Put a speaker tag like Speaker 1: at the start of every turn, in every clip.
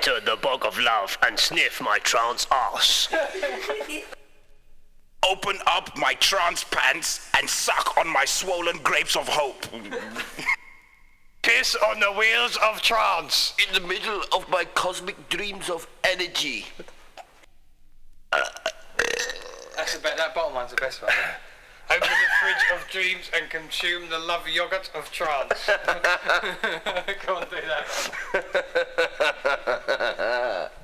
Speaker 1: enter the bog of love and sniff my trance ass.
Speaker 2: Open up my trance pants and suck on my swollen grapes of hope.
Speaker 1: Kiss on the wheels of trance.
Speaker 3: In the middle of my cosmic dreams of energy.
Speaker 4: That's the be- that bottom one's the best one. Open the fridge of dreams and consume the love yogurt of trance. On, do that.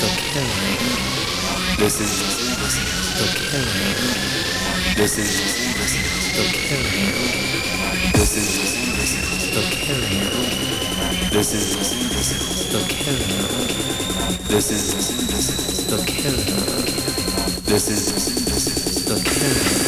Speaker 5: the
Speaker 6: killing. This is
Speaker 7: the killing.
Speaker 6: This is
Speaker 8: the killing. This is
Speaker 6: the killing. This is the killing. This is the killing. This is
Speaker 9: the killing.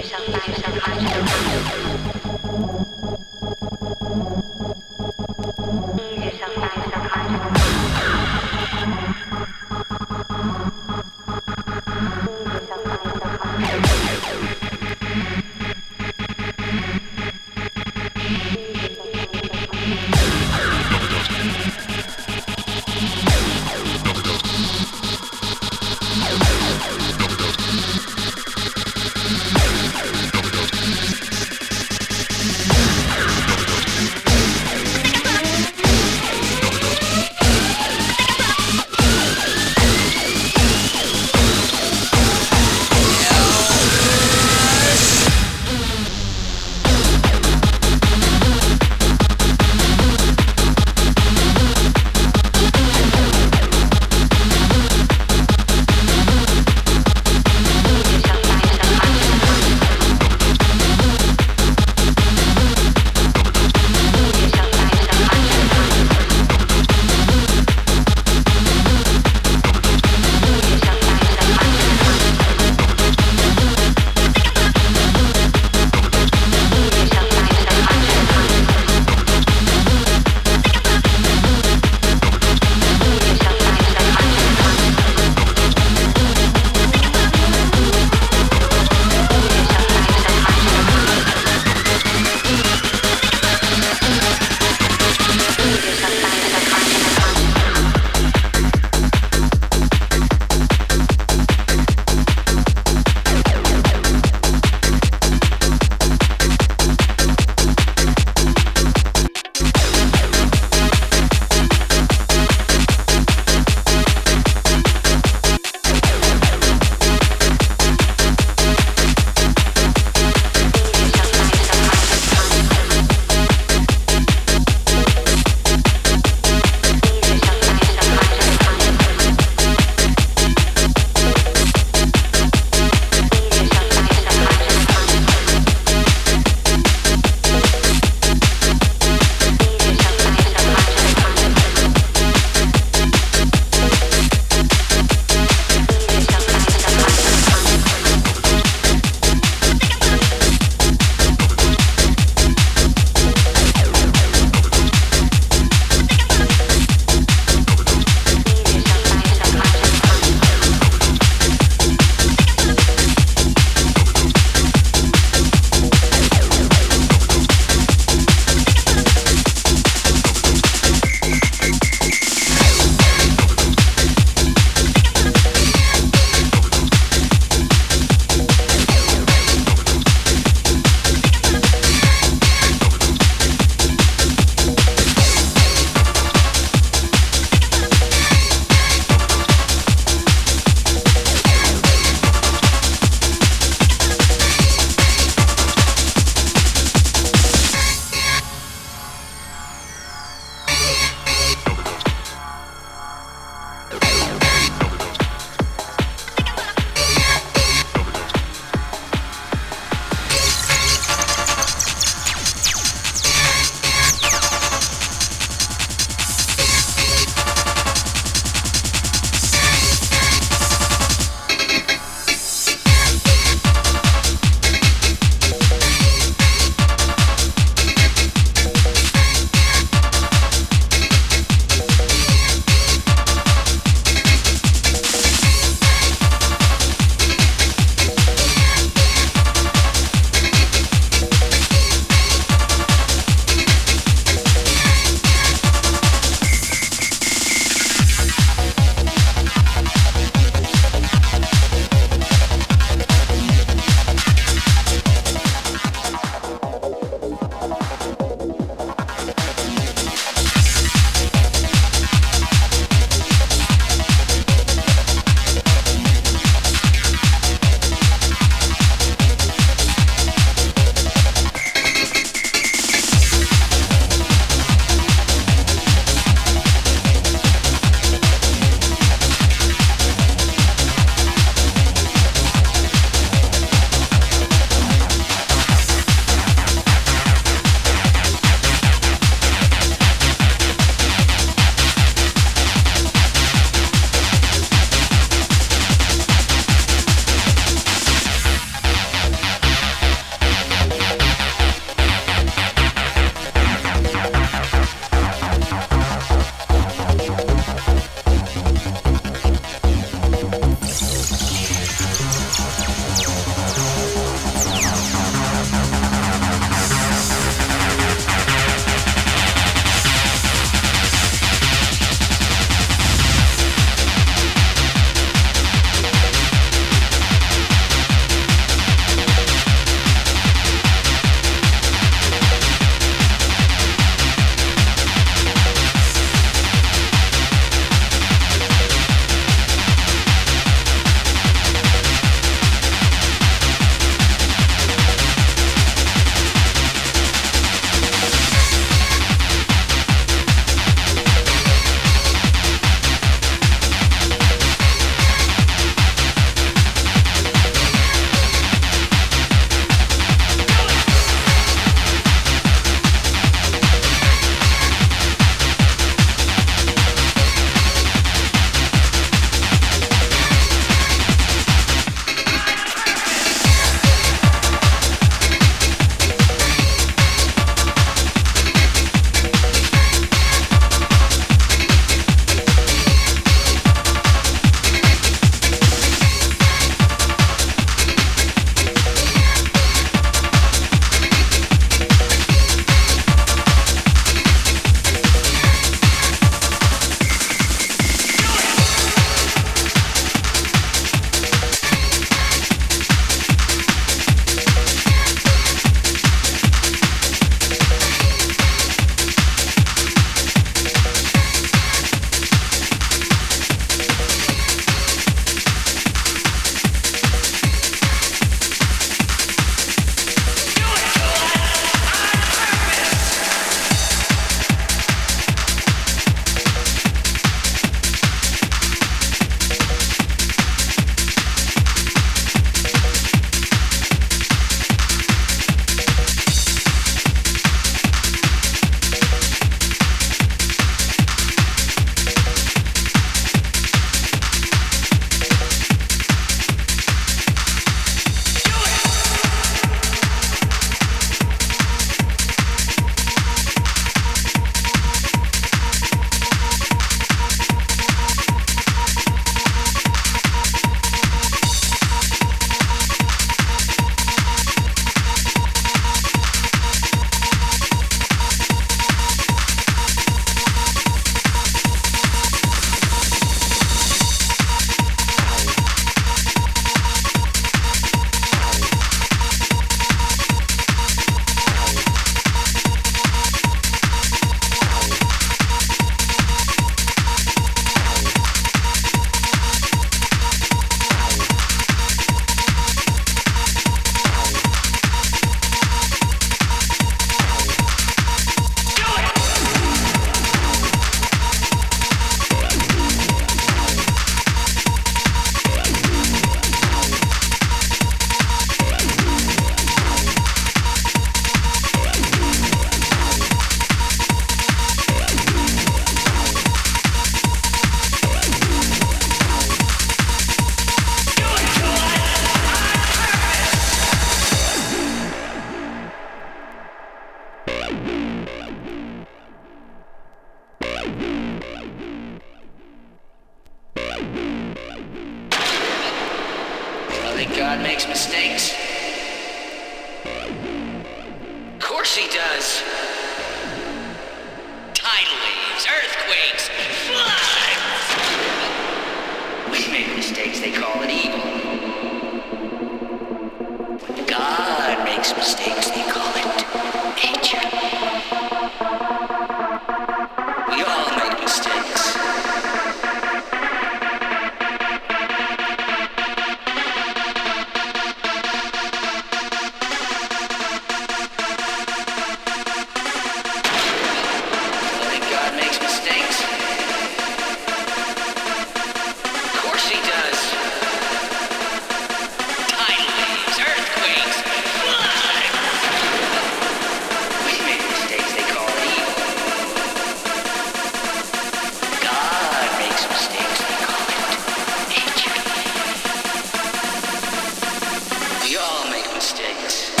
Speaker 9: All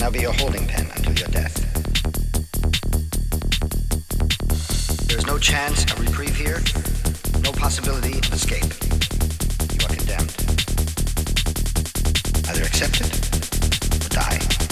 Speaker 9: now be your holding pen until your death. There is no chance of reprieve here, no possibility of escape. You are condemned. Either accept it or die.